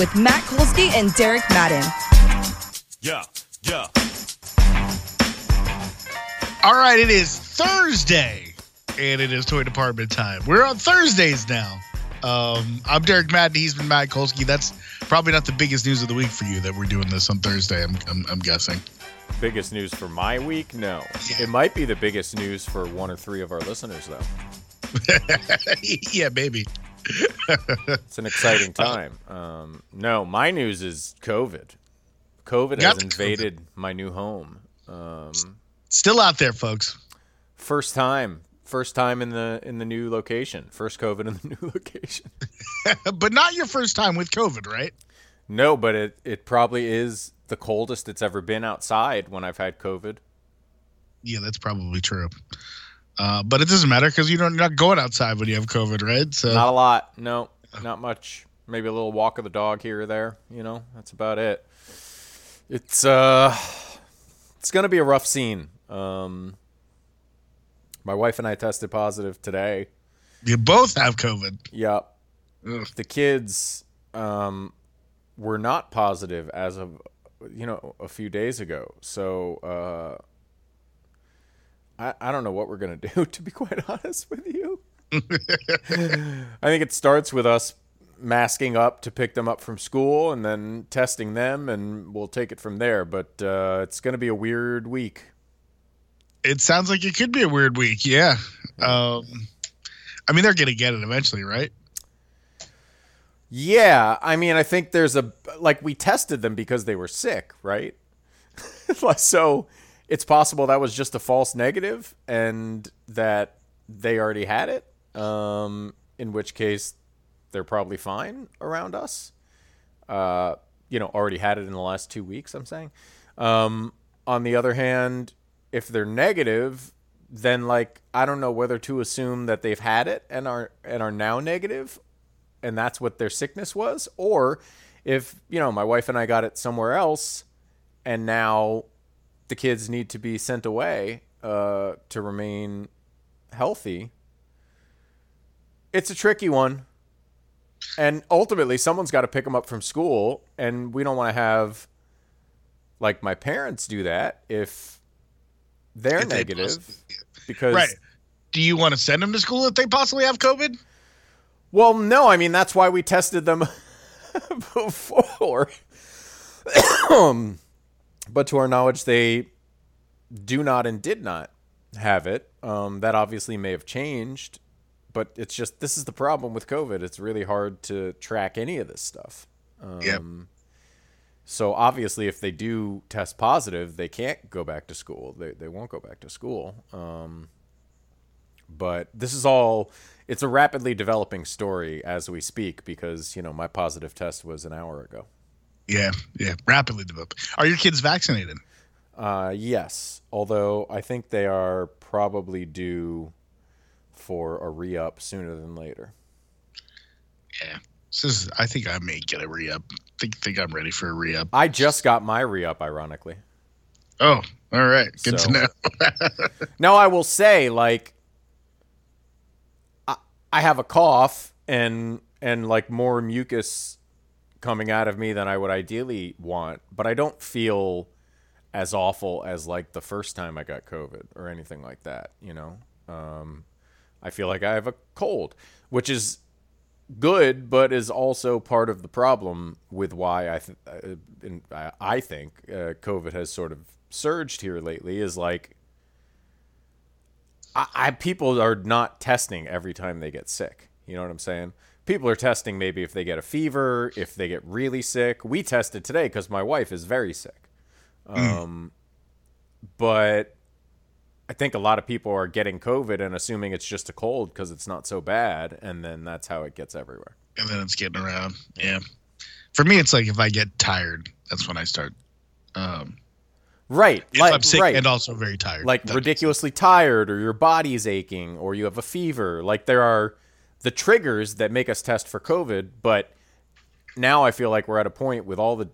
with Matt Kolsky and Derek Madden. Yeah, yeah. All right, it is Thursday, and it is Toy Department time. We're on Thursdays now. Um, I'm Derek Madden. He's been Matt Kolsky. That's probably not the biggest news of the week for you that we're doing this on Thursday. I'm, I'm, I'm guessing. Biggest news for my week? No. Yeah. It might be the biggest news for one or three of our listeners, though. yeah, maybe. It's an exciting time. Um, no, my news is COVID. COVID Got has invaded my new home. Um, Still out there, folks. first time, first time in the in the new location. First COVID in the new location. but not your first time with COVID, right? No, but it it probably is the coldest it's ever been outside when I've had COVID. Yeah, that's probably true. Uh, but it doesn't matter because you don't, you're not going outside when you have COVID, right? So Not a lot. No, not much. Maybe a little walk of the dog here or there. You know, that's about it. It's uh, it's gonna be a rough scene. Um, my wife and I tested positive today. you both have COVID. Yep. Ugh. The kids um, were not positive as of you know a few days ago. So uh, I I don't know what we're gonna do. To be quite honest with you, I think it starts with us masking up to pick them up from school and then testing them, and we'll take it from there. But uh, it's gonna be a weird week. It sounds like it could be a weird week. Yeah. Um, I mean, they're going to get it eventually, right? Yeah, I mean, I think there's a like we tested them because they were sick, right? so it's possible that was just a false negative and that they already had it. Um, in which case, they're probably fine around us. Uh, you know, already had it in the last two weeks. I'm saying. Um, on the other hand, if they're negative, then like I don't know whether to assume that they've had it and are and are now negative, and that's what their sickness was, or if you know my wife and I got it somewhere else, and now the kids need to be sent away uh, to remain healthy. It's a tricky one, and ultimately someone's got to pick them up from school, and we don't want to have like my parents do that if they're If they negative possibly- because Right. Do you want to send them to school if they possibly have COVID? Well, no, I mean that's why we tested them before. but to our knowledge, they do not and did not have it. Um, that obviously may have changed, but it's just this is the problem with COVID. It's really hard to track any of this stuff. Um, Yep. So obviously, if they do test positive, they can't go back to school. They they won't go back to school. Um, but this is all it's a rapidly developing story as we speak because you know my positive test was an hour ago Yeah, yeah, rapidly developing. Are your kids vaccinated? uh, yes although i think they are probably due for a re-up sooner than later Yeah. This is, I think I may get a re up. Think think I'm ready for a re up. i just got my re-up ironically Oh, all right. Good So- to know. now i will say like I, I have a cough and and like more mucus coming out of me than i would ideally want but i don't feel as awful as like the first time I got COVID or anything like that. You know, um, I feel like I have a cold, which is good, but is also part of the problem with why I th- uh, I- I think uh, COVID has sort of surged here lately. Is like I, I people are not testing every time they get sick. You know what I'm saying? People are testing maybe if they get a fever, if they get really sick. We tested today because my wife is very sick. Um, but I think a lot of people are getting COVID and assuming it's just a cold because it's not so bad, and then that's how it gets everywhere. and then it's getting around. Yeah. For me, it's like if I get tired, That's when I start. Um, Right, if like I'm sick right. and also very tired. like ridiculously tired or your body's aching or you have a fever. Like there are the triggers that make us test for COVID, but now I feel like we're at a point with all the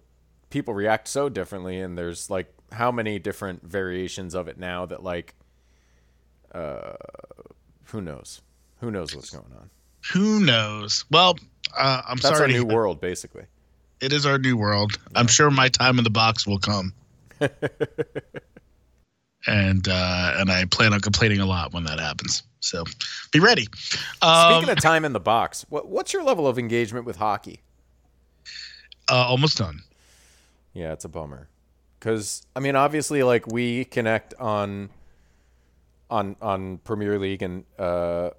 people react so differently and there's like how many different variations of it now that like uh who knows? Who knows what's going on? Who knows? Well, uh, I'm sorry. That's our new world basically. It is our new world. I'm sure my time in the box will come. and uh, and I plan on complaining a lot when that happens. So be ready. Um, Speaking of time in the box, what, what's your level of engagement with hockey? uh, almost done. Yeah, it's a bummer. Cuz I mean obviously like we connect on on on Premier League and uh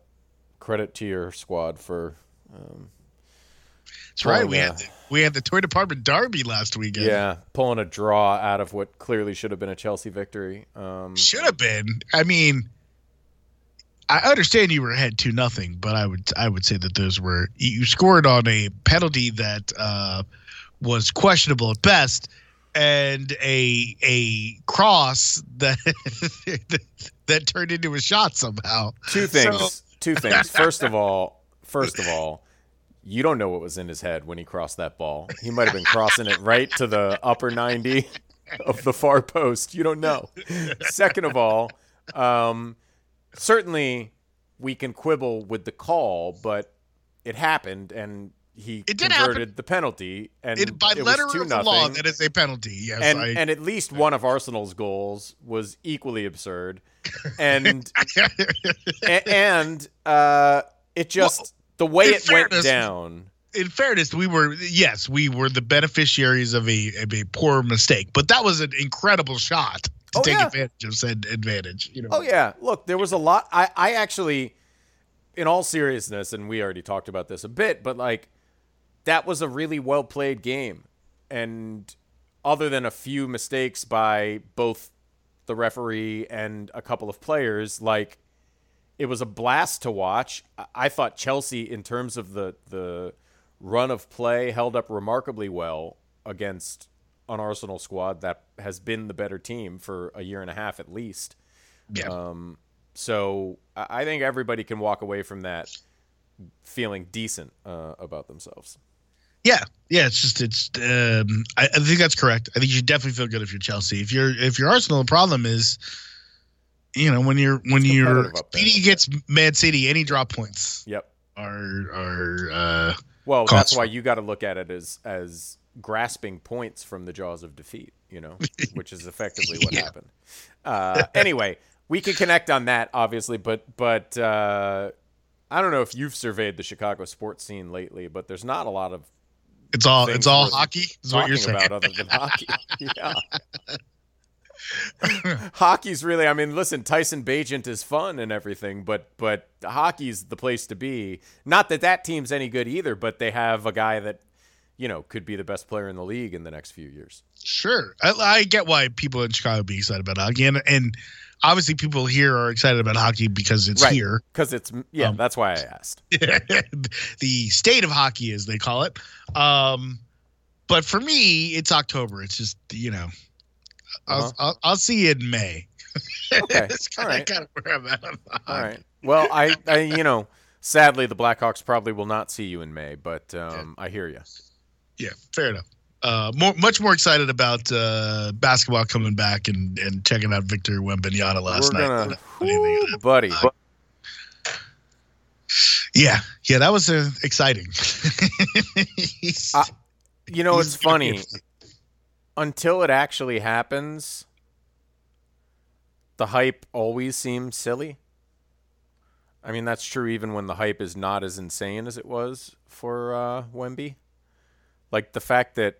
credit to your squad for Um, That's right. We had the, we had the toy department derby last weekend. yeah, pulling a draw out of what clearly should have been a Chelsea victory. Um should have been. I mean, I understand you were ahead two nothing, but I would I would say that those were you scored on a penalty that uh, was questionable at best, and a a cross that that turned into a shot somehow. two things. So- two things. First of all, first of all, you don't know what was in his head when he crossed that ball. He might have been crossing it right to the upper 90 of the far post. You don't know. Second of all, um, certainly we can quibble with the call, but it happened and he It did converted happen. the penalty and It, by it letter was 2 of the law, nothing. that is a penalty. Yes, and I, and at least one of Arsenal's goals was equally absurd, and and uh, it just the way it went down. In fairness, we were yes, we were the beneficiaries of a of a poor mistake, but that was an incredible shot to Oh, take yeah. advantage of said advantage. You know, Oh yeah, look, there was a lot. I I actually, in all seriousness, and we already talked about this a bit, but like that was a really well played game, and other than a few mistakes by both the referee and a couple of players, like it was a blast to watch. I- I thought Chelsea, in terms of the the run of play, held up remarkably well against an Arsenal squad that has been the better team for a year and a half at least. yeah. Um, so I think everybody can walk away from that feeling decent uh, about themselves. Yeah, yeah. It's just it's. Um, I, I think that's correct. I think you should definitely feel good if you're Chelsea. If you're if you're Arsenal, the problem is, you know, when you're when you're competitive up there. competing against Man City, any drop points Yep. are are. Uh, Well, Cost. that's why you got to look at it as as grasping points from the jaws of defeat, you know, which is effectively what Yeah. happened. Uh, anyway, we can connect on that, obviously, but but uh, I don't know if you've surveyed the Chicago sports scene lately, but there's not a lot of it's all it's all hockey. Is what you're saying. about other than hockey. yeah. Hockey's really I mean, listen, Tyson Bagent is fun and everything, but but hockey's the place to be. Not that that team's any good either, but they have a guy that you know could be the best player in the league in the next few years. Sure, I, I get why people in Chicago be excited about hockey, and, and obviously people here are excited about hockey because it's here. because it's yeah. Um, that's why I asked. the state of hockey, as they call it. Um, but for me, it's October. It's just you know, I'll Uh-huh. I'll, I'll see you in May. Okay, all of kind of where I'm at. all hockey. Well, I, I you know, sadly the Blackhawks probably will not see you in May, but um, I hear you. Yeah, fair enough. Uh, more, much more excited about uh, basketball coming back and, and checking out Victor Wembanyama last We're night. gonna. Whew, buddy. Yeah, yeah, that was uh, exciting. You know, He's it's funny. Until it actually happens, the hype always seems silly. I mean, that's true even when the hype is not as insane as it was for uh, Wemby. Like the fact that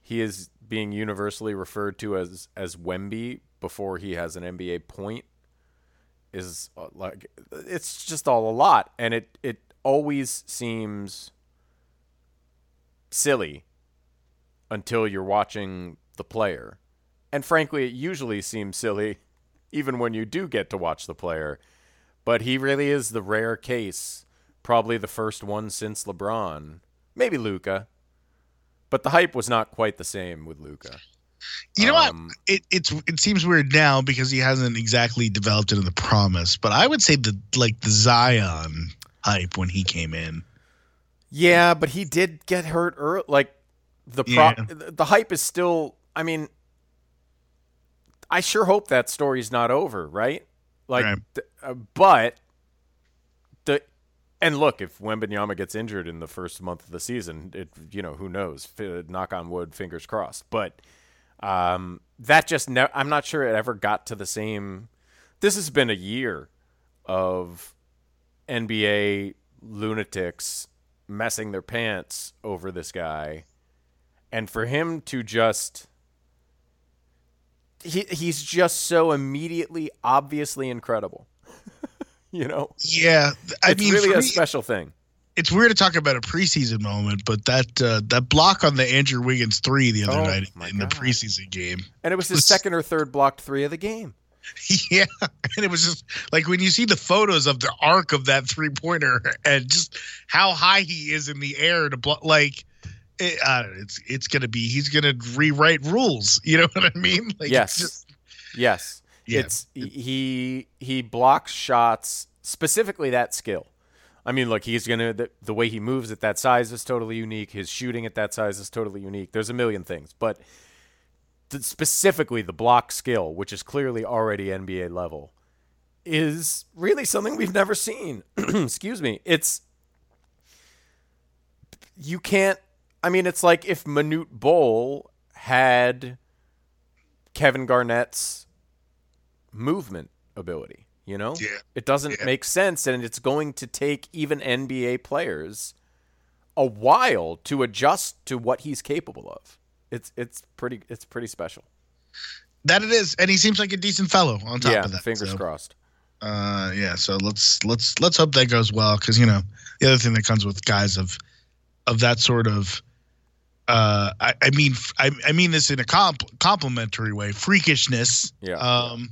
he is being universally referred to as as Wemby before he has an NBA point is uh, like it's just all a lot, and it it always seems silly until you're watching the player. And frankly, it usually seems silly even when you do get to watch the player. But he really is the rare case, probably the first one since LeBron, maybe Luka, but the hype was not quite the same with Luka. You know Um, what? It it's it seems weird now because he hasn't exactly developed into the promise. But I would say the like the Zion hype when he came in. Yeah, but he did get hurt early. Like the pro- Yeah. the hype is still. I mean, I sure hope that story's not over, right? Like, Right. th- uh, but the and look, if Wembanyama gets injured in the first month of the season, it you know who knows? F- knock on wood, fingers crossed. But um, that just ne- I'm not sure it ever got to the same. This has been a year of NBA lunatics messing their pants over this guy, and for him to just he he's just so immediately obviously incredible. you know, Yeah, I it's mean, really a me, special thing. it's weird to talk about a preseason moment, but that uh, that block on the Andrew Wiggins three the other Oh, night in the preseason game, And it was his was- second or third blocked three of the game. yeah, and it was just like when you see the photos of the arc of that three pointer and just how high he is in the air to block, like. It, I it's it's gonna be he's gonna rewrite rules. You know what I mean? Like, yes. just- yes. Yeah. It's he he blocks shots specifically that skill. I mean, look, he's gonna the, the way he moves at that size is totally unique. His shooting at that size is totally unique. There's a million things, but th- specifically the block skill, which is clearly already NBA level, is really something we've never seen. Excuse me. It's you can't. I mean, it's like if Manute Bol had Kevin Garnett's movement ability. You know, Yeah. it doesn't Yeah. make sense, and it's going to take even NBA players a while to adjust to what he's capable of. It's it's pretty it's pretty special. that it is, and he seems like a decent fellow. On top yeah, of that, fingers so, crossed. Uh, yeah. So let's let's let's hope that goes well because you know the other thing that comes with guys of of that sort of uh, I, I mean I, I mean this in a comp- complimentary way freakishness. Yeah. Um,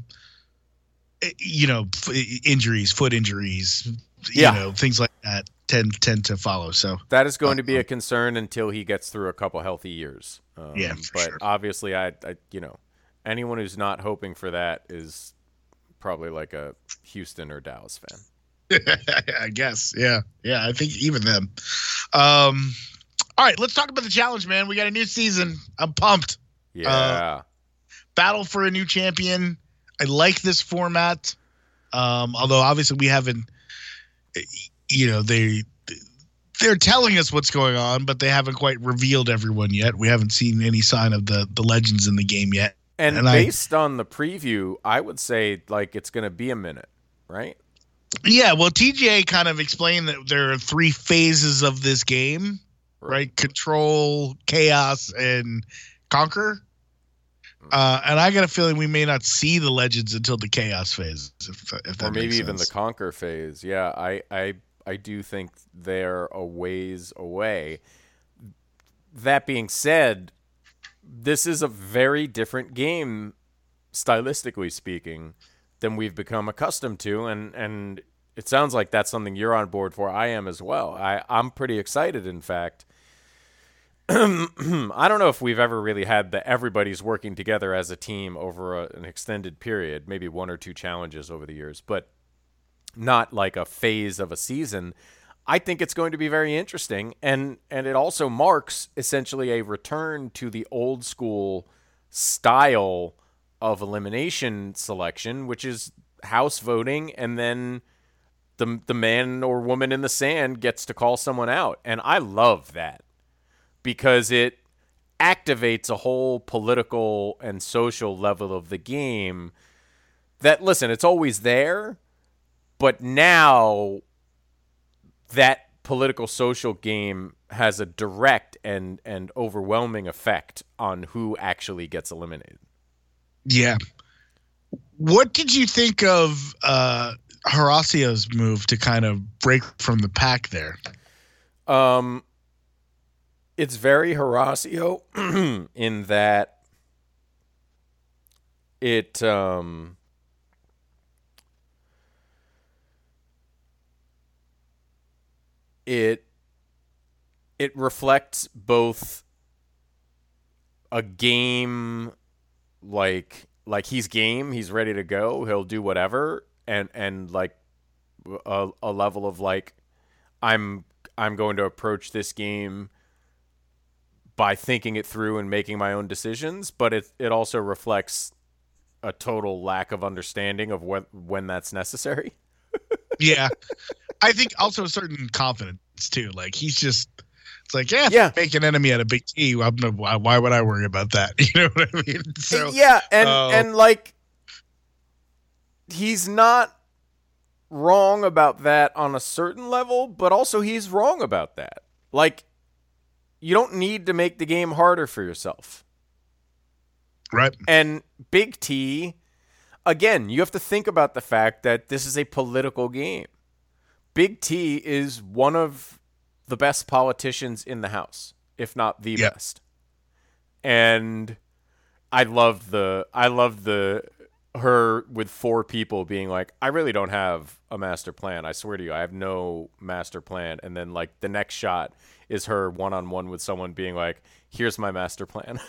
eh, you know, f- injuries, foot injuries, you Yeah. know, things like that tend tend to follow. So That is going to be a concern until he gets through a couple healthy years. Um, Yeah, but sure. obviously, I, I, you know, anyone who's not hoping for that is probably like a Houston or Dallas fan. I guess. Yeah. Yeah. I think even them. Um, all right. Let's talk about the challenge, man. We got a new season. I'm pumped. Yeah, Battle for a new champion. I like this format. Um, although obviously we haven't, you know, they they're telling us what's going on, but they haven't quite revealed everyone yet. We haven't seen any sign of the the legends in the game yet. and, and I- based on the preview, I would say like it's going to be a minute, right? Yeah, well, TJ kind of explained that there are three phases of this game, right? Control, chaos, and conquer. Uh, and I got a feeling we may not see the legends until the chaos phase, if, if that or maybe even the conquer phase. Yeah, I, I, I do think they're a ways away. That being said, this is a very different game, stylistically speaking, than we've become accustomed to, and and it sounds like that's something you're on board for. I am as well. I I'm pretty excited. In fact. I don't know if we've ever really had the everybody's working together as a team over a, an extended period, maybe one or two challenges over the years, but not like a phase of a season. I think it's going to be very interesting and and it also marks essentially a return to the old school style of elimination selection, which is house voting and then the the man or woman in the sand gets to call someone out. And I love that because it activates a whole political and social level of the game that listen it's always there but now that political social game has a direct and and overwhelming effect on who actually gets eliminated Yeah. What did you think of uh, Horacio's move to kind of break from the pack there? Um, it's very Horacio in that it um it it reflects both a game like like he's game, he's ready to go, he'll do whatever and and like a, a level of like I'm I'm going to approach this game by thinking it through and making my own decisions, but it it also reflects a total lack of understanding of when when that's necessary. Yeah, I think also a certain confidence too. Like he's just, it's like yeah, Yeah. make an enemy out of Big T. I'm why, why would I worry about that? You know what I mean? So yeah, and uh, and like he's not wrong about that on a certain level, but also he's wrong about that. Like you don't need to make the game harder for yourself. right, And Big T, again, you have to think about the fact that this is a political game. Big T is one of the best politicians in the House, if not the best. And I love the I love the her with four people being like, I really don't have a master plan. I swear to you, I have no master plan. And then like the next shot is her one on one with someone being like, Here's my master plan.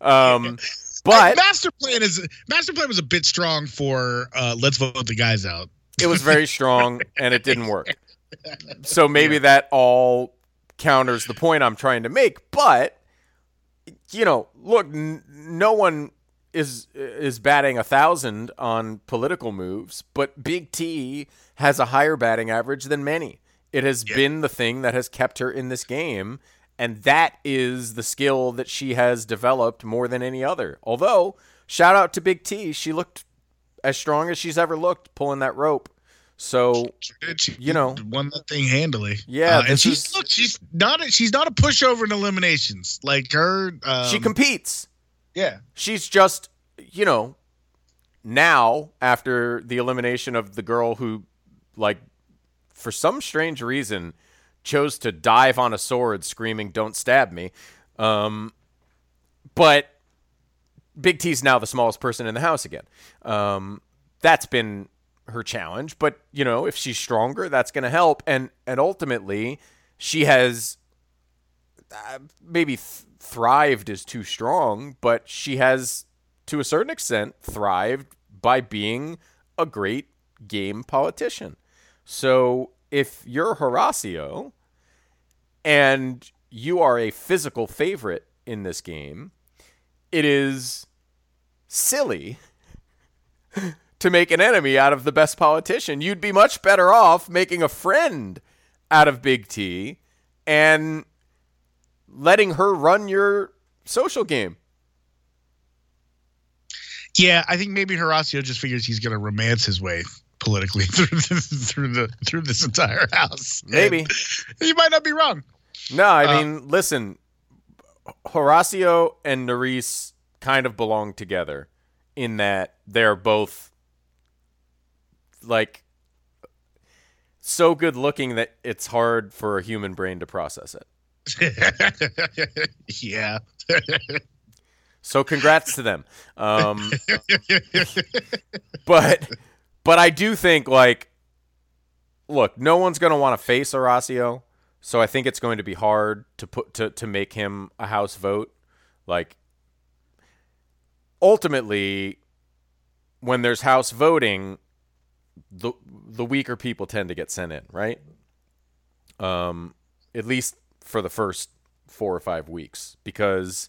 um but master plan is master plan was a bit strong for uh let's vote the guys out. it was very strong and it didn't work. So maybe that all counters the point I'm trying to make, but you know, look, n- no one is is batting a thousand on political moves, but Big T has a higher batting average than many. It has been the thing that has kept her in this game, and that is the skill that she has developed more than any other. Although, shout out to Big T, she looked as strong as she's ever looked pulling that rope. So She You know. won that thing handily. Yeah, Uh, and she's is- look, she's not a, she's not a pushover in eliminations like her. Um, she competes. yeah, She's just, you know, now after the elimination of the girl who, like, for some strange reason, chose to dive on a sword, screaming, "Don't stab me." Um, but Big T's now the smallest person in the house again. Um, that's been her challenge, but you know, if she's stronger, that's going to help. And and ultimately, she has uh, maybe th- thrived is too strong, but she has, to a certain extent, thrived by being a great game politician. So if you're Horacio and you are a physical favorite in this game, it is silly to make an enemy out of the best politician. You'd be much better off making a friend out of Big T and letting her run your social game. yeah. I think maybe Horacio just figures he's going to romance his way politically through this, through the through this entire house. Maybe. And you might not be wrong. No, I Uh, mean, listen, Horacio and Nurys kind of belong together in that they're both like so good looking that it's hard for a human brain to process it. yeah. So congrats to them. Um, but but I do think like look, no one's going to want to face Horacio, so I think it's going to be hard to put to to make him a house vote. Like ultimately when there's house voting, the the weaker people tend to get sent in, right? Um at least for the first 4 or 5 weeks because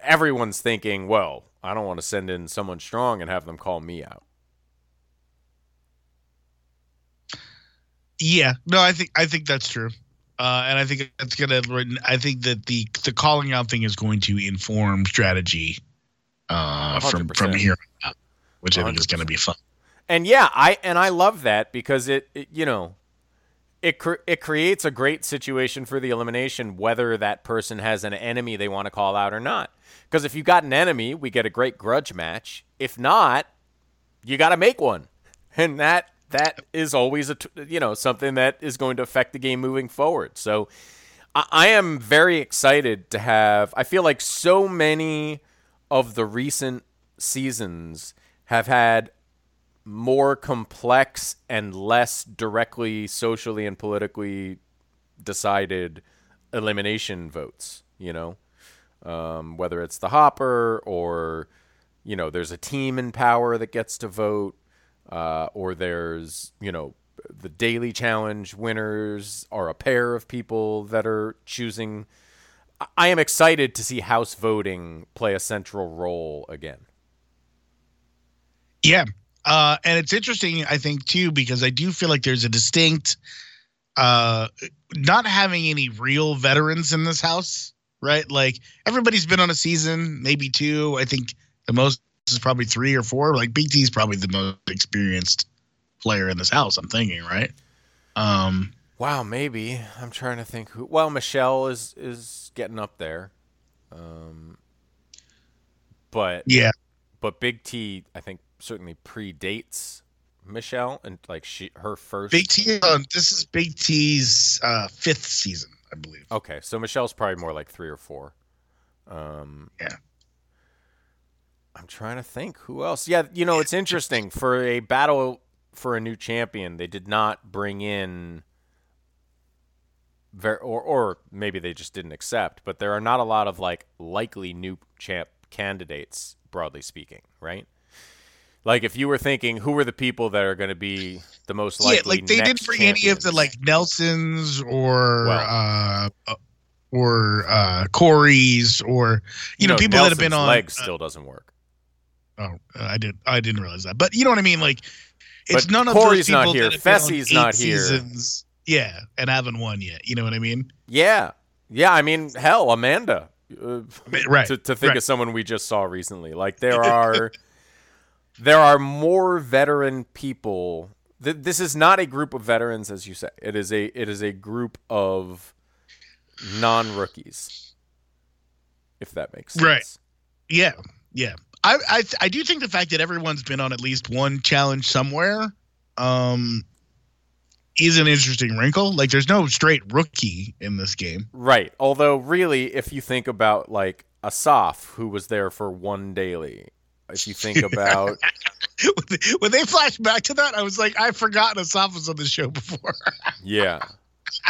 everyone's thinking, well, I don't want to send in someone strong and have them call me out. Yeah, no, I think I think that's true, uh, and I think that's gonna. I think that the the calling out thing is going to inform strategy uh, from from here, on out, which I think is going to be fun. And yeah, I and I love that because it, it you know, it cr- it creates a great situation for the elimination whether that person has an enemy they want to call out or not. Because if you got an enemy, we get a great grudge match. If not, you got to make one, and that that is always a t- you know something that is going to affect the game moving forward. So I, I am very excited to have. I feel like so many of the recent seasons have had more complex and less directly socially and politically decided elimination votes. You know, um, whether it's the Hopper or you know, there's a team in power that gets to vote, uh, or there's you know the daily challenge winners are a pair of people that are choosing. I- I am excited to see House voting play a central role again. Yeah. Uh, and it's interesting, I think, too, because I do feel like there's a distinct, uh, not having any real veterans in this house, right? Like everybody's been on a season, maybe two. I think the most is probably three or four. Like Big T's probably the most experienced player in this house, I'm thinking, right? Um, Wow, maybe I'm trying to think who. Well, Michelle is is getting up there, um, but yeah. but Big T, I think certainly predates Michelle and like she her first. Big T, uh, this is Big T's uh, fifth season, I believe. Okay, so Michelle's probably more like three or four. Um, Yeah. I'm trying to think who else. Yeah, you know it's interesting for a battle for a new champion. They did not bring in. Ver- or or maybe they just didn't accept, but there are not a lot of like likely new champ candidates, broadly speaking, right? Like if you were thinking, who are the people that are going to be the most likely? yeah, like they didn't bring any of the like Nelsons or Well. uh, or uh, Corey's or you, know, people that have been on. legs uh, still doesn't work. oh, I did. I didn't realize that, but you know what I mean. Like it's But none of Corey's those not people here. been on eight not here. Seasons, yeah, and haven't won yet. You know what I mean? Yeah, yeah. I mean, hell, Amanda. Uh, Right, To, to think right. of someone we just saw recently, like there are, there are more veteran people. Th- this is not a group of veterans, as you say. It is a it is a group of non rookies. If that makes sense. Right. Yeah, yeah. I, I I do think the fact that everyone's been on at least one challenge somewhere, um, is an interesting wrinkle. Like, there's no straight rookie in this game. Right. Although, really, if you think about like Asaf, who was there for one daily, if you think about when they flashed back to that, I was like, I've forgotten Asaf was on the show before. Yeah.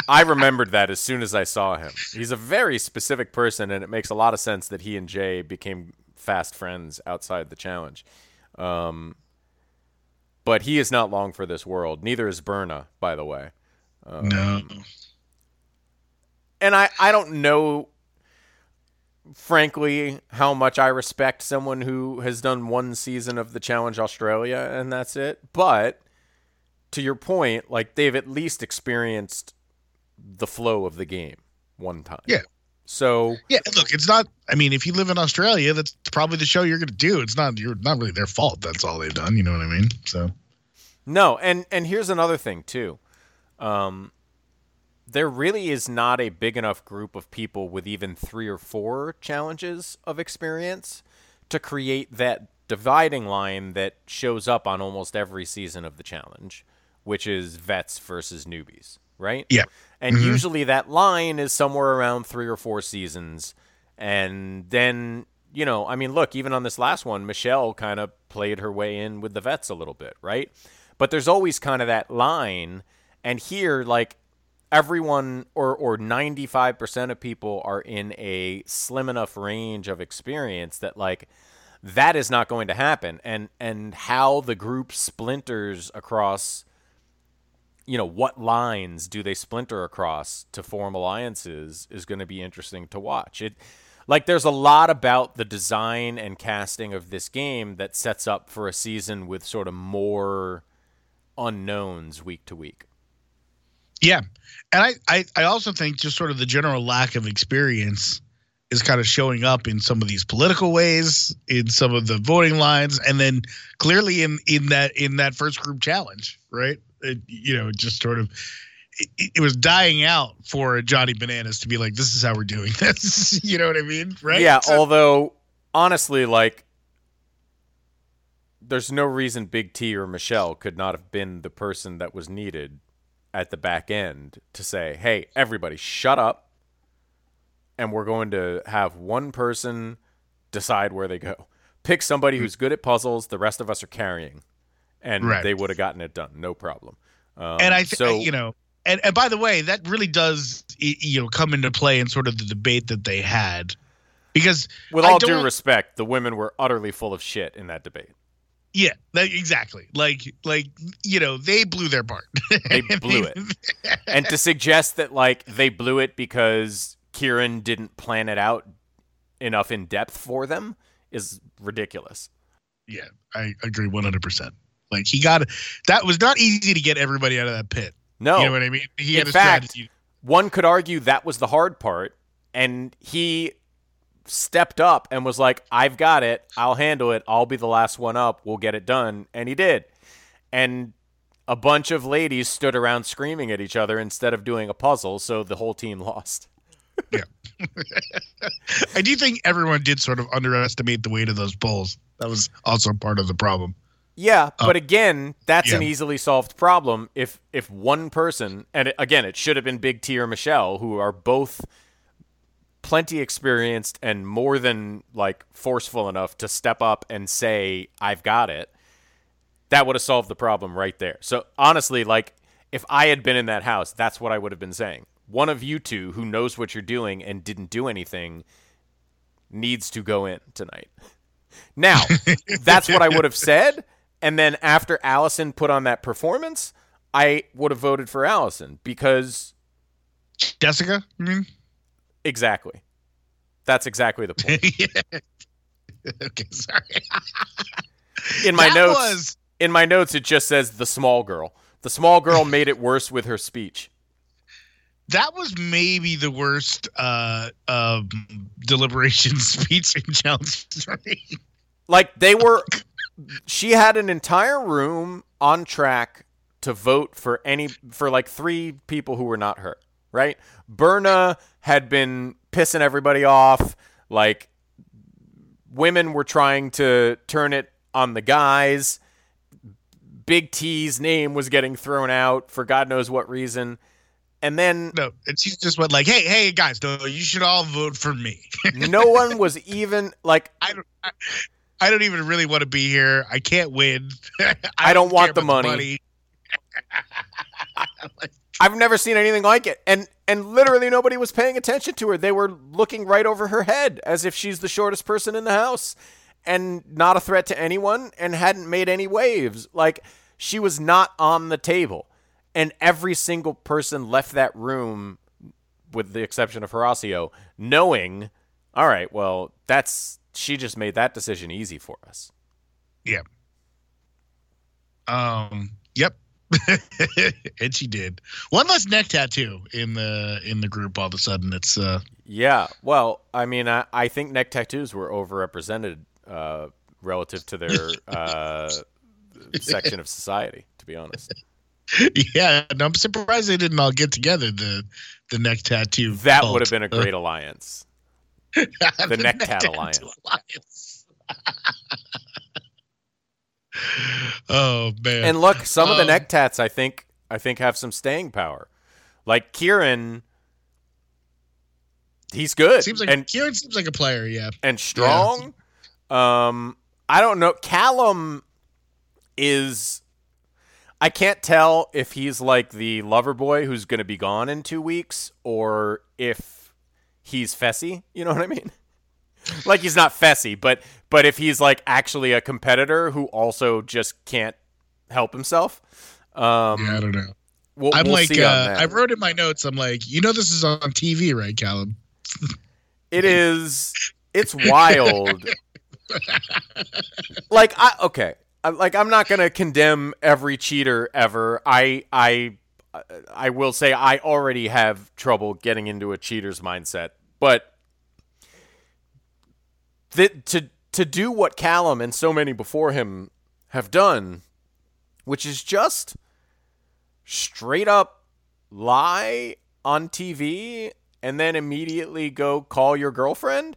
I remembered that as soon as I saw him. He's a very specific person, and it makes a lot of sense that he and Jay became fast friends outside the challenge. Um, but he is not long for this world. Neither is Berna, by the way. no, And I, I don't know, frankly, how much I respect someone who has done one season of the Challenge Australia and that's it. But to your point, like they've at least experienced the flow of the game one time. Yeah. So yeah. Look, it's not. I mean, if you live in Australia, that's probably the show you're going to do. It's not. You're not really their fault. That's all they've done. You know what I mean? So No, and and here's another thing too. Um, there really is not a big enough group of people with even three or four challenges of experience to create that dividing line that shows up on almost every season of the challenge, which is vets versus newbies, right? yeah, And mm-hmm. usually that line is somewhere around three or four seasons. And then, you know, I mean, look, even on this last one, Michelle kind of played her way in with the vets a little bit, right? But there's always kind of that line. And here, like, everyone or, or 95% of people are in a slim enough range of experience that, like, that is not going to happen. And, and how the group splinters across you know what lines do they splinter across to form alliances is going to be interesting to watch it like there's a lot about the design and casting of this game that sets up for a season with sort of more unknowns week to week yeah. And I, I, I also think just sort of the general lack of experience is kind of showing up in some of these political ways, in some of the voting lines, and then clearly in in that in that first group challenge, right? It, you know, just sort of. It, it was dying out for Johnny Bananas to be like, "This is how we're doing this." you know what I mean, right? yeah So- although honestly like there's no reason big t or michelle could not have been the person that was needed at the back end to say hey everybody shut up. And we're going to have one person decide where they go. Pick somebody who's good at puzzles the rest of us are carrying and Right. they would have gotten it done no problem. Um, and I, th- so you know, and and by the way, that really does you know come into play in sort of the debate that they had, because With all due respect, the women were utterly full of shit in that debate. Yeah, exactly. Like like you know they blew their part. They blew it. and to suggest that like they blew it because Kieran didn't plan it out enough in depth for them is ridiculous. Yeah, I agree one hundred percent. Like he got that was not easy to get everybody out of that pit. No. You know what I mean? He In a fact, strategy. One could argue that was the hard part and he stepped up and was like, "I've got it. I'll handle it. I'll be the last one up. We'll get it done." And he did. And a bunch of ladies stood around screaming at each other instead of doing a puzzle, so the whole team lost. Yeah. I do think everyone did sort of underestimate the weight of those polls. That was also part of the problem. Yeah, uh, but again, that's an easily solved problem if if one person and it, again, it should have been Big T or Michelle who are both plenty experienced and more than like forceful enough to step up and say I've got it. That would have solved the problem right there. So honestly, like if I had been in that house, that's what I would have been saying. One of you two who knows what you're doing and didn't do anything needs to go in tonight. Now, that's what I would have said. And then after Allison put on that performance, I would have voted for Allison because Jessica, I mean, exactly. That's exactly the point. okay, sorry. In my That notes, was- in my notes, it just says the small girl. The small girl made it worse with her speech. That was maybe the worst uh, um, deliberation speech in challenge three. Like they were, she had an entire room on track to vote for any for like three people who were not her. Right? Berna had been pissing everybody off. Like women were trying to turn it on the guys. Big T's name was getting thrown out for God knows what reason. And then No, and she just went like, "Hey, hey, guys, no, you should all vote for me." no one was even like I don't, I, I don't even really want to be here. I can't win. I, I don't want care the about money. I've never seen anything like it. And and literally nobody was paying attention to her. They were looking right over her head as if she's the shortest person in the house and not a threat to anyone and hadn't made any waves. Like she was not on the table. And every single person left that room with the exception of Horacio knowing, all right, well, that's she just made that decision easy for us. Yeah. Um. Yep. and she did one less neck tattoo in the in the group. All of a sudden, it's uh. Yeah, well, I mean, I, I think neck tattoos were overrepresented uh, relative to their uh, section of society. To be honest, Yeah, and I'm surprised they didn't all get together. The the neck tattoo. that cult. would have been a great alliance. the, neck tat alliance. alliance. oh man! And look, some of the Um, neck tats, I think, I think have some staying power. Like Kieran, he's good seems like and Kieran seems like a player. Yeah. and strong. Um, I don't know. Callum is. I can't tell if he's like the lover boy who's going to be gone in two weeks, or if he's Fessy. You know what I mean? Like he's not Fessy, but but if he's like actually a competitor who also just can't help himself. Um, Yeah, I don't know. we'll, I'm we'll like, uh. I wrote in my notes. I'm like, you know, this is on TV, right, Callum? It is. It's wild. like I okay. I, like I'm not gonna condemn every cheater ever. I I I will say I already have trouble getting into a cheater's mindset, but th- to to do what Callum and so many before him have done, which is just straight up lie on TV and then immediately go call your girlfriend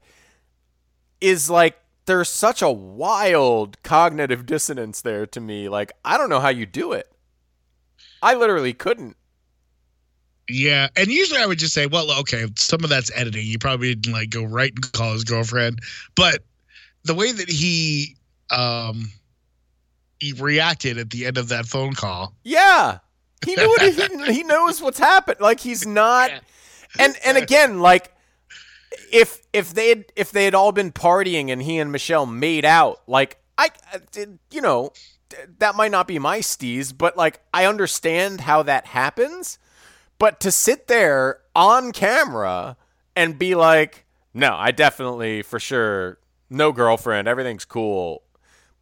is like there's such a wild cognitive dissonance there to me. Like I don't know how you do it. I literally couldn't. Yeah, and usually I would just say, well, okay, some of that's editing. You probably didn't like go right and call his girlfriend, but the way that he um he reacted at the end of that phone call, Yeah. He knew what he, he knows what's happened. Like he's not. And and again, like if if they had if they had all been partying and he and Michelle made out, like I, I did, you know, that might not be my steez, but like I understand how that happens. But to sit there on camera and be like, no, I definitely for sure no girlfriend, everything's cool.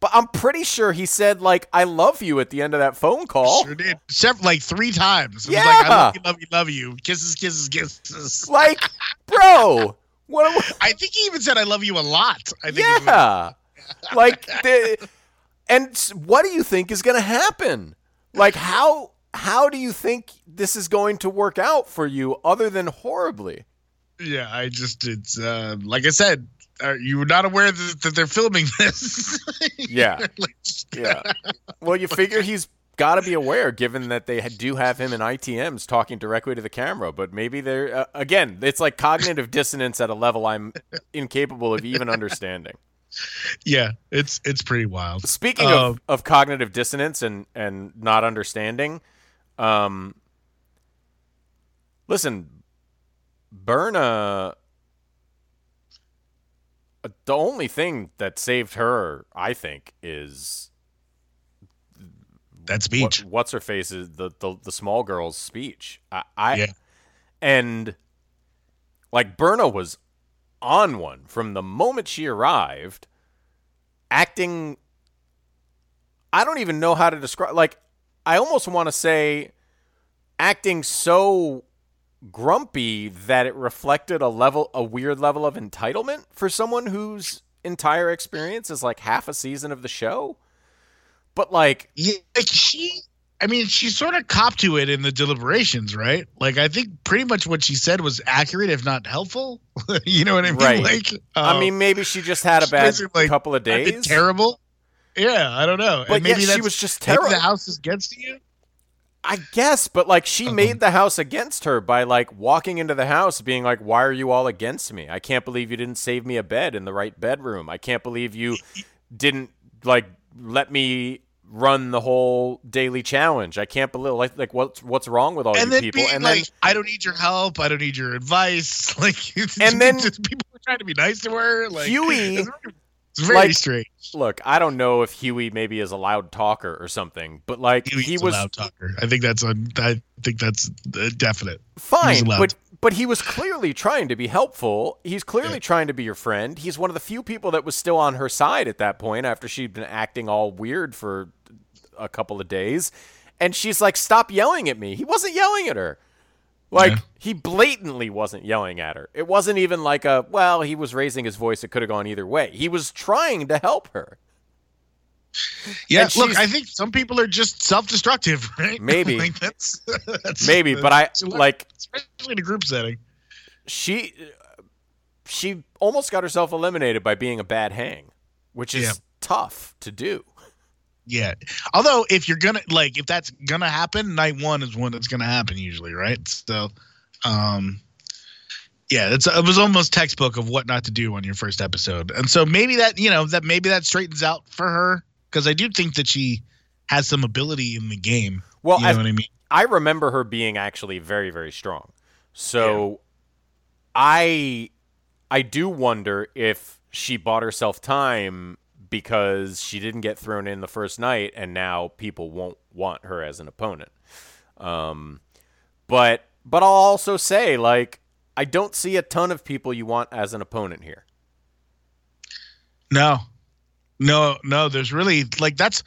But I'm pretty sure he said like I love you at the end of that phone call. Sure did. Like three times. It was Yeah. like, I love you, love you, love you. Kisses, kisses, kisses. Like, bro, what? what I think he even said, I love you a lot. I think was- yeah, like, the, and what do you think is going to happen? Like, how how do you think this is going to work out for you, other than horribly? Yeah, I just, it's, uh, like I said, are you were not aware that, that they're filming this? Yeah, yeah. Well, you figure he's got to be aware, given that they do have him in ITMs talking directly to the camera. But maybe they're uh, again, it's like cognitive dissonance at a level I'm incapable of even understanding. yeah, it's it's pretty wild. Speaking Um, of, of cognitive dissonance and, and not understanding, um, listen, Berna, the only thing that saved her, I think, is that what, speech. what's her face is the, the the small girl's speech. I, I Yeah. and like Berna was on one from the moment she arrived, acting. I don't even know how to describe. Like, I almost want to say, acting so grumpy that it reflected a level, a weird level of entitlement for someone whose entire experience is like half a season of the show. But like, Yeah, like she. I mean, she sort of copped to it in the deliberations, right? Like, I think pretty much what she said was accurate, if not helpful. you know what I mean? Right. Like, I um, mean, maybe she just had a bad like, couple of been days. terrible. Yeah, I don't know. But and maybe she was just terrible. The house is against you. I guess, but like she Uh-huh. made the house against her by like walking into the house being like, "Why are you all against me? I can't believe you didn't save me a bed in the right bedroom. I can't believe you didn't like let me run the whole daily challenge. I can't believe like like what's what's wrong with all and you people?" And like, then I don't need your help. I don't need your advice. Like, And then- just people were trying to be nice to her. Like, Huey, it's very, like, strange. look, I don't know if Huey maybe is a loud talker or something, but like Huey's he a was loud talker. I think that's a. I think that's uh, definite. fine, but but he was clearly trying to be helpful. He's clearly Yeah. trying to be your friend. He's one of the few people that was still on her side at that point after she'd been acting all weird for a couple of days. And she's like, "Stop yelling at me." He wasn't yelling at her. Like Yeah. he blatantly wasn't yelling at her. It wasn't even like a, well, he was raising his voice. It could have gone either way. He was trying to help her. Yeah, look, I think some people are just self-destructive, right? Maybe. like that's, that's Maybe, but I like especially in a group setting. she she almost got herself eliminated by being a bad hang, which is Yeah. tough to do. Yeah. Although if you're gonna like if that's gonna happen, night one is when it's gonna happen usually, right? So um yeah, it's it was almost textbook of what not to do on your first episode. And so maybe that you know, that maybe that straightens out for her. Because I do think that she has some ability in the game. Well, you know I, what I mean? I remember her being actually very very strong. So I I do wonder if she bought herself time because she didn't get thrown in the first night and now people won't want her as an opponent. Um but but I'll also say like I don't see a ton of people you want as an opponent here. No, no, no. There's really like that's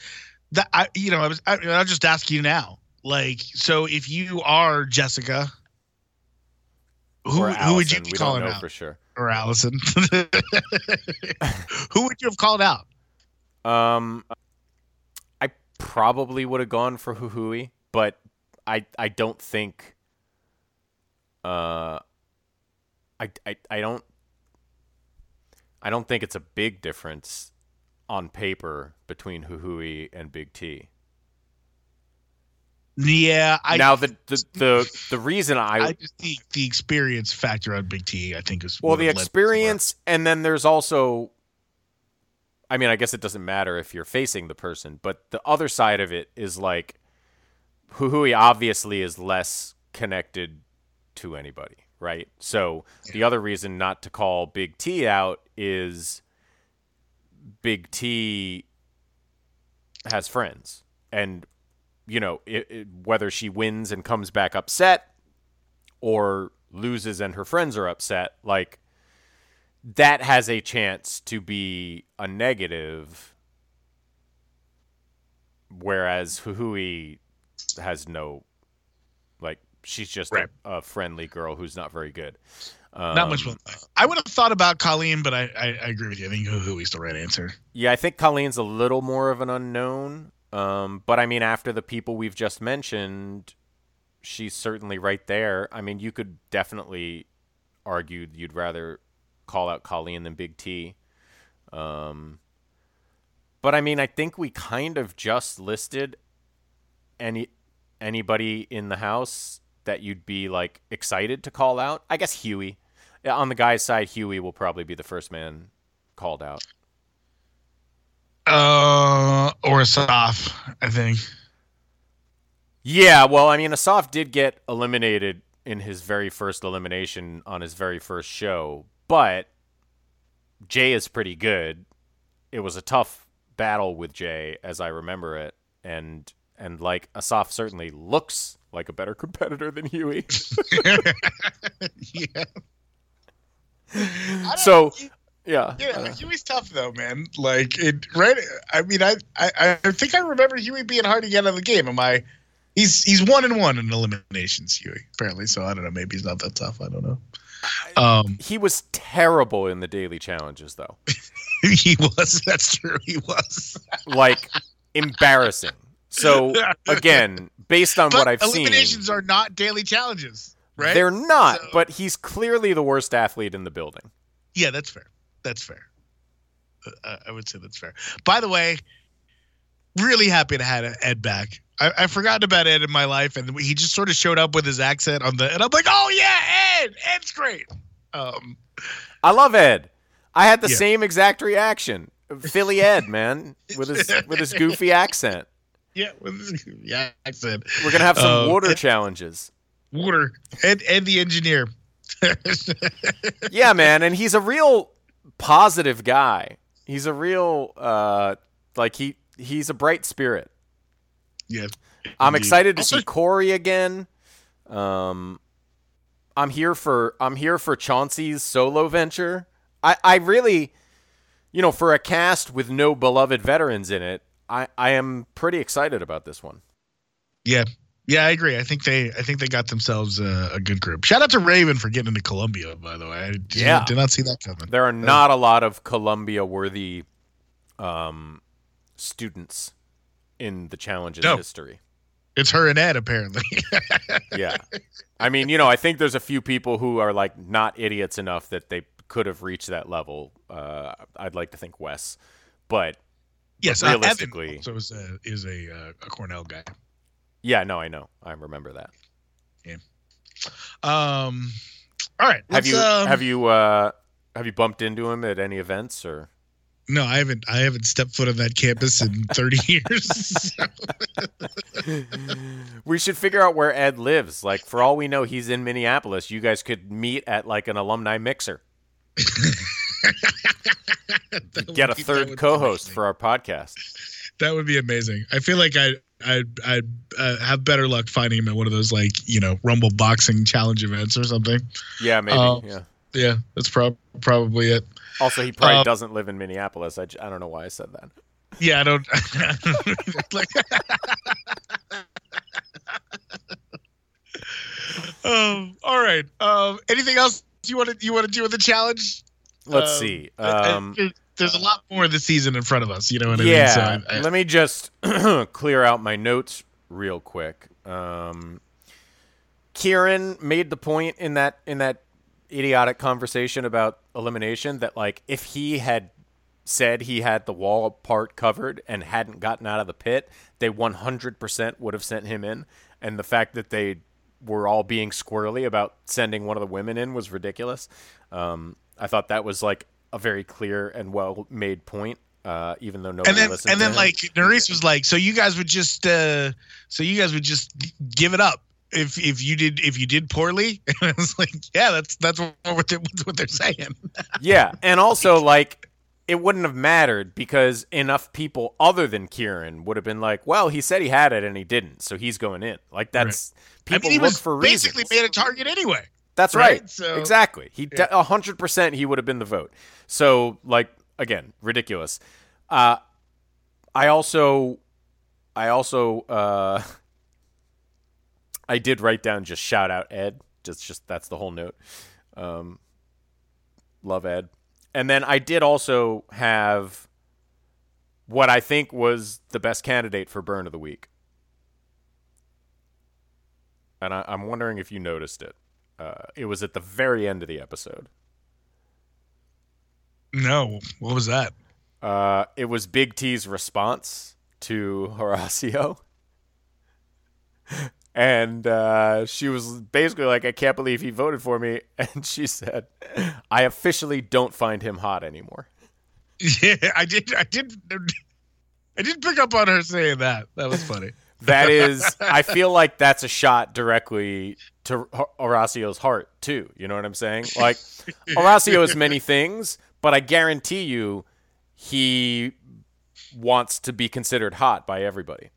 that. I you know I was I, I'll just ask you now. Like so, if you are Jessica, who who would you be we calling out? for sure. Or Allison? who would you have called out? Um, I probably would have gone for Huhui, but I I don't think. Uh, I I I don't. I don't think it's a big difference on paper between Huhui and Big T. Yeah, I now the the the, the reason I, I just the the experience factor on Big T. I think is well the experience and then there's also I mean I guess it doesn't matter if you're facing the person, but the other side of it is like Huhui obviously is less connected to anybody, right? So the other reason not to call Big T out is Big T has friends, and you know it, it, whether she wins and comes back upset or loses and her friends are upset, like that has a chance to be a negative. Whereas Huhui has no, like, she's just Right. a, a friendly girl who's not very good. Um, Not much. I would have thought about Colleen, but I, I, I agree with you. I think Huhui's the right answer. Yeah, I think Colleen's a little more of an unknown. Um, but I mean, after the people we've just mentioned, she's certainly right there. I mean, you could definitely argue you'd rather call out Colleen than Big T. Um, but I mean, I think we kind of just listed any anybody in the house that you'd be like excited to call out. I guess Huey. On the guy's side, Huey will probably be the first man called out. Uh, or Asaf, I think. Yeah, well, I mean, Asaf did get eliminated in his very first elimination on his very first show, but Jay is pretty good. It was a tough battle with Jay, as I remember it, and and like Asaf certainly looks like a better competitor than Huey. yeah. so, yeah, Yeah, Huey's tough though, man. Like it, right? I mean, I, I, I think I remember Huey being hard to get out of the game. Am I? He's he's one and one in eliminations, Huey. Apparently, so I don't know. Maybe he's not that tough. I don't know. Um, he was terrible in the daily challenges, though. he was. That's true. He was. Like embarrassing. So again, based on But what I've seen, eliminations are not daily challenges, right? They're not, So- but he's clearly the worst athlete in the building. Yeah, that's fair. That's fair. Uh, I would say that's fair. By the way, really happy to have Ed back. I, I've forgotten about Ed in my life, and he just sort of showed up with his accent on the, and I'm like, oh yeah, Ed, Ed's great. Um, I love Ed. I had the Yeah. same exact reaction. Philly Ed, man, with his with his goofy accent. yeah, with his yeah accent. We're gonna have some Um, water Ed- challenges. Water. Ed, Ed the engineer. Yeah, man, and he's a real positive guy. He's a real uh like he he's a bright spirit. Yeah. I'm Indeed. excited to see Corey again. Um, I'm here for I'm here for Chauncey's solo venture. I, I really, you know, for a cast with no beloved veterans in it, I, I am pretty excited about this one. Yeah. Yeah, I agree. I think they, I think they got themselves a, a good group. Shout out to Raven for getting into Columbia, by the way. I did, Yeah. did not see that coming. There are not a lot of Columbia worthy um, students in the challenges No. history. It's her and Ed, apparently. Yeah. I mean, you know, I think there's a few people who are like not idiots enough that they could have reached that level. Uh, I'd like to think Wes, but yes, realistically- so is a is a uh, a Cornell guy. yeah, no, I know, I remember that. Yeah. Um, all right. Have you um, have you uh, have you bumped into him at any events or? No, I haven't. I haven't stepped foot on that campus in thirty years. We should figure out where Ed lives. Like, for all we know, he's in Minneapolis. You guys could meet at like an alumni mixer. Get a third co-host for our podcast. That would be amazing. I feel like I I I uh, have better luck finding him at one of those like you know Rumble boxing challenge events or something. Yeah, maybe. Uh, yeah. Yeah, that's prob- probably it. Also, he probably uh, doesn't live in Minneapolis. I, I don't know why I said that. Yeah, I don't. like, um, all right. Um, anything else you want to you want to do with the challenge? Let's Um, see. I- I- Um, there's a lot more of the season in front of us. You know what I yeah. mean? So I- I- let me just clear out my notes real quick. Um, Kieran made the point in that in that idiotic conversation about elimination that like if he had said he had the wall part covered and hadn't gotten out of the pit, they 100% would have sent him in. And the fact that they were all being squirrely about sending one of the women in was ridiculous. Um, I thought that was like a very clear and well made point. uh, even though nobody and then listened and then him. like Nurys was like, so you guys would just uh so you guys would just give it up if if you did if you did poorly. And I was like, yeah, that's that's what they're, what they're saying. Yeah, and also like it wouldn't have mattered because enough people other than Kieran would have been like, "Well, he said he had it and he didn't, so he's going in." Like that's I people mean, he look was for basically reasons. made a target anyway. That's right? right. So- exactly. He a hundred percent he would have been the vote. So like again, ridiculous. Uh, I also, I also, uh, I did write down just shout out Ed. Just just that's the whole note. Um, love Ed. And then I did also have what I think was the best candidate for burn of the week. And I, I'm wondering if you noticed it. Uh, it was at the very end of the episode. No, what was that? Uh, it was Big T's response to Horacio. And uh, she was basically like, I can't believe he voted for me. And she said, I officially don't find him hot anymore. Yeah, I did. I did. I did pick up on her saying that. That was funny. That is, I feel like that's a shot directly to Hor- Horacio's heart, too. You know what I'm saying? Like, Horacio is many things, but I guarantee you he wants to be considered hot by everybody.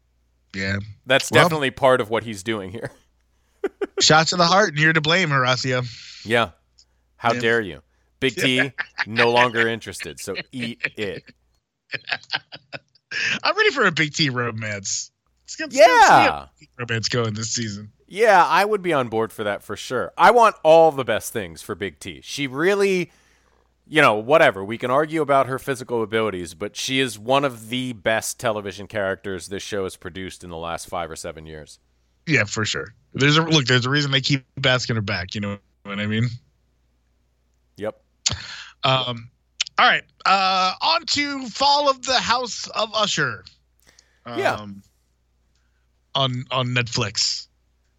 Yeah. That's Well- definitely part of what he's doing here. Shots to the heart, and you're to blame, Horacio. Yeah. How Yeah. dare you? Big T, no longer interested, so eat it. I'm ready for a Big T romance. Let's get, Yeah. romance going this season. Yeah, I would be on board for that for sure. I want all the best things for Big T. She really, you know, whatever. We can argue about her physical abilities, but she is one of the best television characters this show has produced in the last five or seven years. Yeah, for sure. There's a look. There's a reason they keep asking her back. You know what I mean? Yep. Um, all right. Uh, on to Fall of the House of Usher. Um, Yeah. On on Netflix.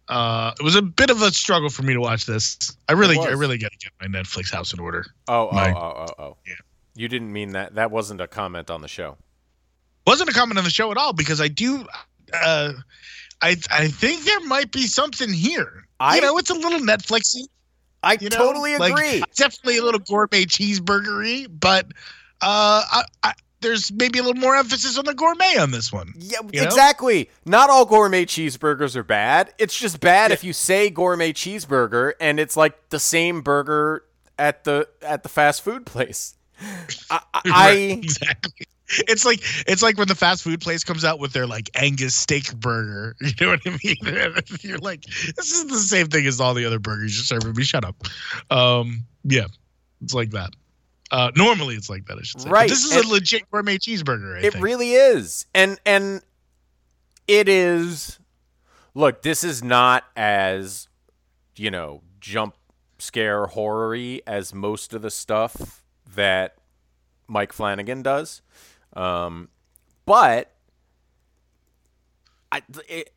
Uh, it was a bit of a struggle for me to watch this. I really, I really got to get my Netflix house in order. Oh, oh, My- oh, oh, oh. Yeah. You didn't mean that. That wasn't a comment on the show. Wasn't a comment on the show at all because I do. Uh, I I think there might be something here. I- you know, it's a little Netflixy. I You know? totally Like, agree. definitely a little gourmet cheeseburgery, but uh, I, I, there's maybe a little more emphasis on the gourmet on this one. Yeah, You know? exactly. Not all gourmet cheeseburgers are bad. It's just bad if you say gourmet cheeseburger and it's like the same burger at the at the fast food place. I, I, Right, exactly. It's like it's like when the fast food place comes out with their like Angus steak burger. You know what I mean? You're like, this is the same thing as all the other burgers you're serving me. Shut up. Um, yeah, it's like that. Uh, normally it's like that. I should say. But Right, this is and- a legit gourmet cheeseburger. I it think. really is. And and it is look, this is not as you know, jump scare horror-y as most of the stuff that Mike Flanagan does. Um, but I, it,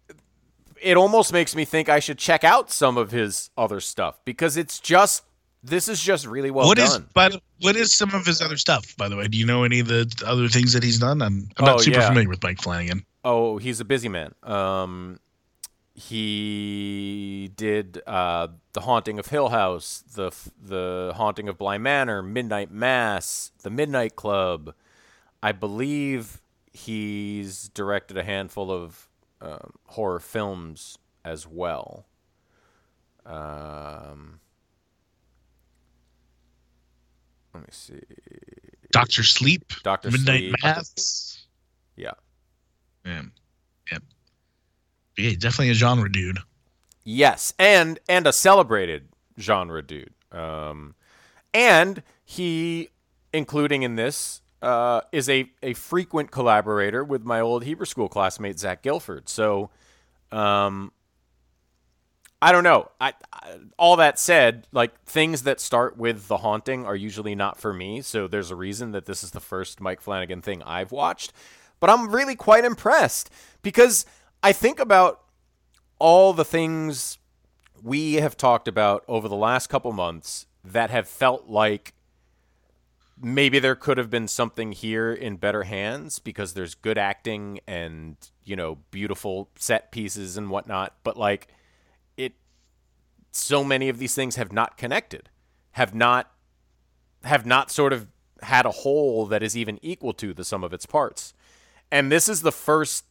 it almost makes me think I should check out some of his other stuff because it's just this is just really well What is done. but what is some of his other stuff? By the way, do you know any of the other things that he's done? I'm I'm not Oh, super yeah. familiar with Mike Flanagan. Oh, he's a busy man. Um, he did uh, the Haunting of Hill House, the the Haunting of Bly Manor, Midnight Mass, the Midnight Club. I believe he's directed a handful of um, horror films as well. Um, let me see. Doctor Sleep, Doctor Midnight Sleep. Mass. Yeah. Yeah, yep. Yeah, definitely a genre dude. Yes, and and a celebrated genre dude. Um, and he, including in this, uh, is a a frequent collaborator with my old Hebrew school classmate Zach Gilford. So, um, I don't know. I, I all that said, like things that start with the haunting are usually not for me. So there's a reason that this is the first Mike Flanagan thing I've watched. But I'm really quite impressed because I think about all the things we have talked about over the last couple months that have felt like maybe there could have been something here in better hands because there's good acting and you know beautiful set pieces and whatnot. But like so many of these things have not connected, have not have not sort of had a whole that is even equal to the sum of its parts. And this is the first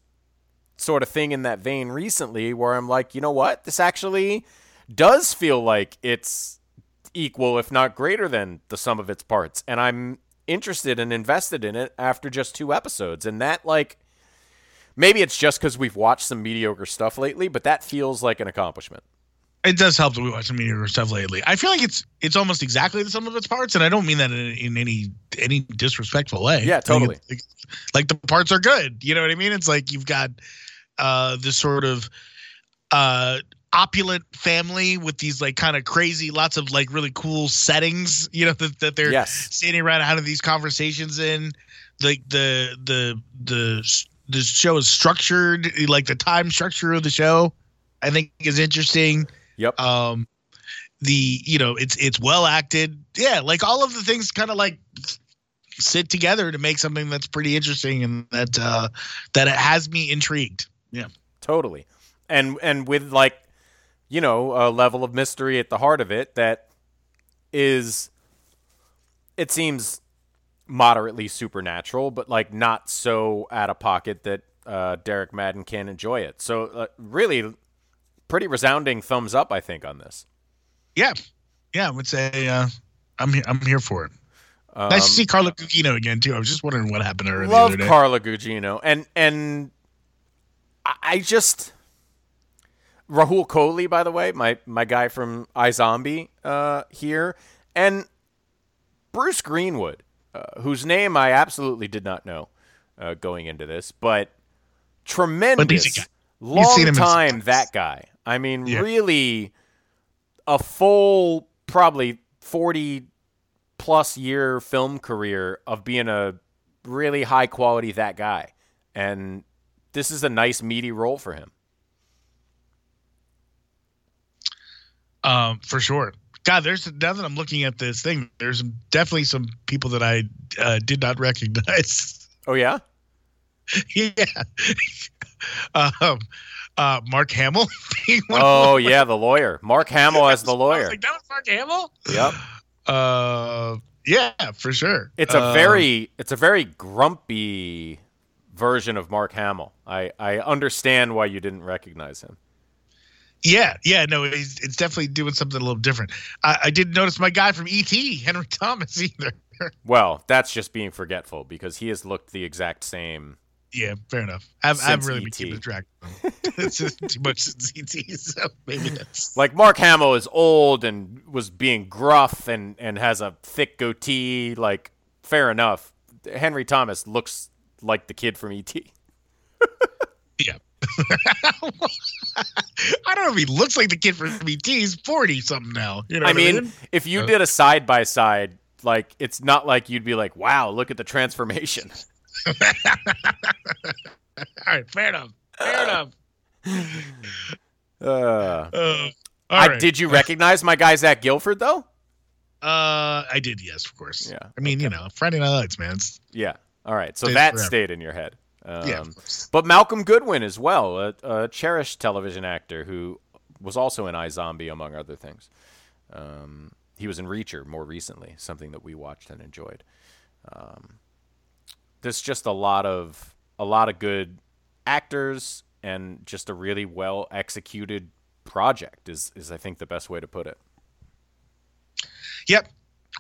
sort of thing in that vein recently where I'm like, you know what? This actually does feel like it's equal, if not greater than the sum of its parts. And I'm interested and invested in it after just two episodes. And that, like, maybe it's just because we've watched some mediocre stuff lately, but that feels like an accomplishment. It does help that we watch some mediocre stuff lately. I feel like it's it's almost exactly the sum of its parts, and I don't mean that in, in any any disrespectful way. Yeah, totally. it's- Like, the parts are good. You know what I mean? It's like you've got uh this sort of uh opulent family with these like kind of crazy, lots of like really cool settings. You know that that they're Yes. standing around having these conversations in. Like the the the the show is structured, like the time structure of the show, I think is interesting Yep. um the you know it's it's well acted yeah like all of the things kind of like sit together to make something that's pretty interesting and that uh that it has me intrigued yeah Totally. And and with like, you know, a level of mystery at the heart of it that is it seems moderately supernatural, but like not so out of pocket that uh, Derek Madden can enjoy it. So uh, really pretty resounding thumbs up I think on this. yeah. Yeah i would say uh i'm here i'm here for it. Nice to see carla Gugino again too. I was just wondering what happened to her love Carla Gugino, and and I- just Rahul Kohli, by the way, my my guy from iZombie uh, here, and Bruce Greenwood, uh, whose name I absolutely did not know uh, going into this, but tremendous, seen long him in some time that guy. I mean, Yeah. really, a full probably forty plus year film career of being a really high quality that guy. And this is a nice meaty role for him. um for sure god there's now that i'm looking at this thing there's definitely some people that i uh, did not recognize Oh yeah? yeah. um, uh, Mark Hamill. being one of Oh them. yeah, the lawyer. Mark Hamill as the lawyer. like, that was Mark Hamill. Yep. Uh, yeah, for sure. It's a Uh, very it's a very grumpy version of Mark Hamill. I, I understand why you didn't recognize him. yeah, yeah. No, it's, it's definitely doing something a little different. I, I didn't notice my guy from ET, Henry Thomas, either. Well, that's just being forgetful because he has looked the exact same. Yeah, fair enough. I've, I've really been keeping track. of them. it's just too much since ET, so maybe that's Like Mark Hamill is old and was being gruff and, and has a thick goatee. Like, fair enough. Henry Thomas looks like the kid from ET. yeah. I don't know if he looks like the kid from ET. He's forty something now. You know, I what mean, if you Uh, did a side by side, like it's not like you'd be like, "Wow, look at the transformation." all right, fair enough. Fair enough. Uh, Uh, I, right. Did you recognize my guy Zach Gilford though? Uh, I did, yes, of course. Yeah, I mean, you know, Friday Night Lights, man. It's, Yeah. All right. So that forever. stayed in your head. Um, yeah. But Malcolm Goodwin as well, a, a cherished television actor who was also in iZombie, among other things. Um, he was in Reacher more recently, something that we watched and enjoyed. Um, there's just a lot of a lot of good actors and just a really well executed project is is I think the best way to put it. Yep.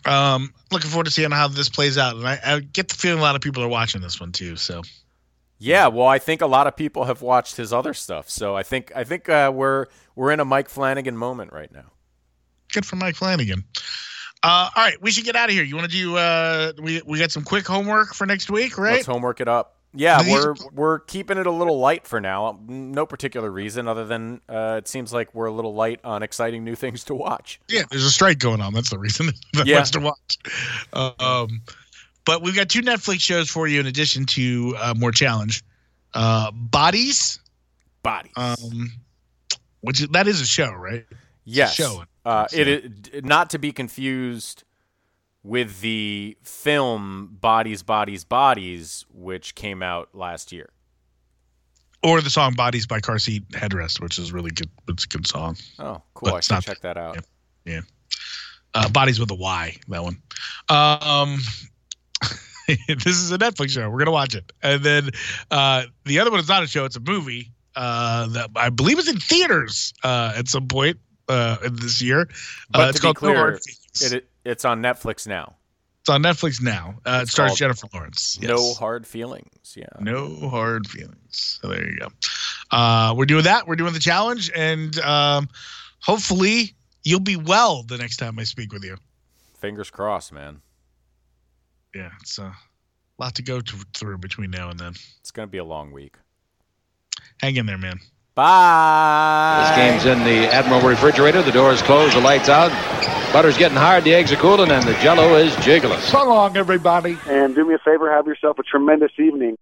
Um, looking forward to seeing how this plays out, and I, I get the feeling a lot of people are watching this one too. So Yeah, well, I think a lot of people have watched his other stuff, so I think I think uh, we're we're in a Mike Flanagan moment right now. good for Mike Flanagan. Uh, all right, we should get out of here. You want to do? Uh, we we got some quick homework for next week, right? Let's homework it up. Yeah, These- we're we're keeping it a little light for now. No particular reason other than uh, it seems like we're a little light on exciting new things to watch. Yeah, there's a strike going on. That's the reason. that Yeah. to watch. Um, but we've got two Netflix shows for you in addition to uh, more challenge. Uh, Bodies, Bodies. um, which is, that is a show, right? yes. show. Uh, it is not to be confused with the film Bodies, Bodies, Bodies, which came out last year. Or the song "Bodies" by Car Seat Headrest, which is really good. It's a good song. Oh, cool. But I should not- check that out. Yeah. Uh, Bodies with a Y. That one. Um, this is a Netflix show. We're gonna watch it, and then uh, the other one is not a show; it's a movie uh, that I believe is in theaters uh, at some point uh, this year. But uh, to it's be called No clear, Hard Feelings. It, it, it's on Netflix now. it's on Netflix now. Uh, it stars Jennifer Lawrence. No hard feelings. Yeah. No hard feelings. So there you go. Uh, we're doing that. We're doing the challenge, and um, hopefully you'll be well the next time I speak with you. Fingers crossed, man. Yeah, it's a lot to go to, through between now and then. It's gonna be a long week. Hang in there, man. Bye. This game's in the Admiral refrigerator. The door's closed, the lights out. Butter's getting hard, the eggs are cooling, and the jello is jiggling. So long, everybody. And do me a favor, have yourself a tremendous evening.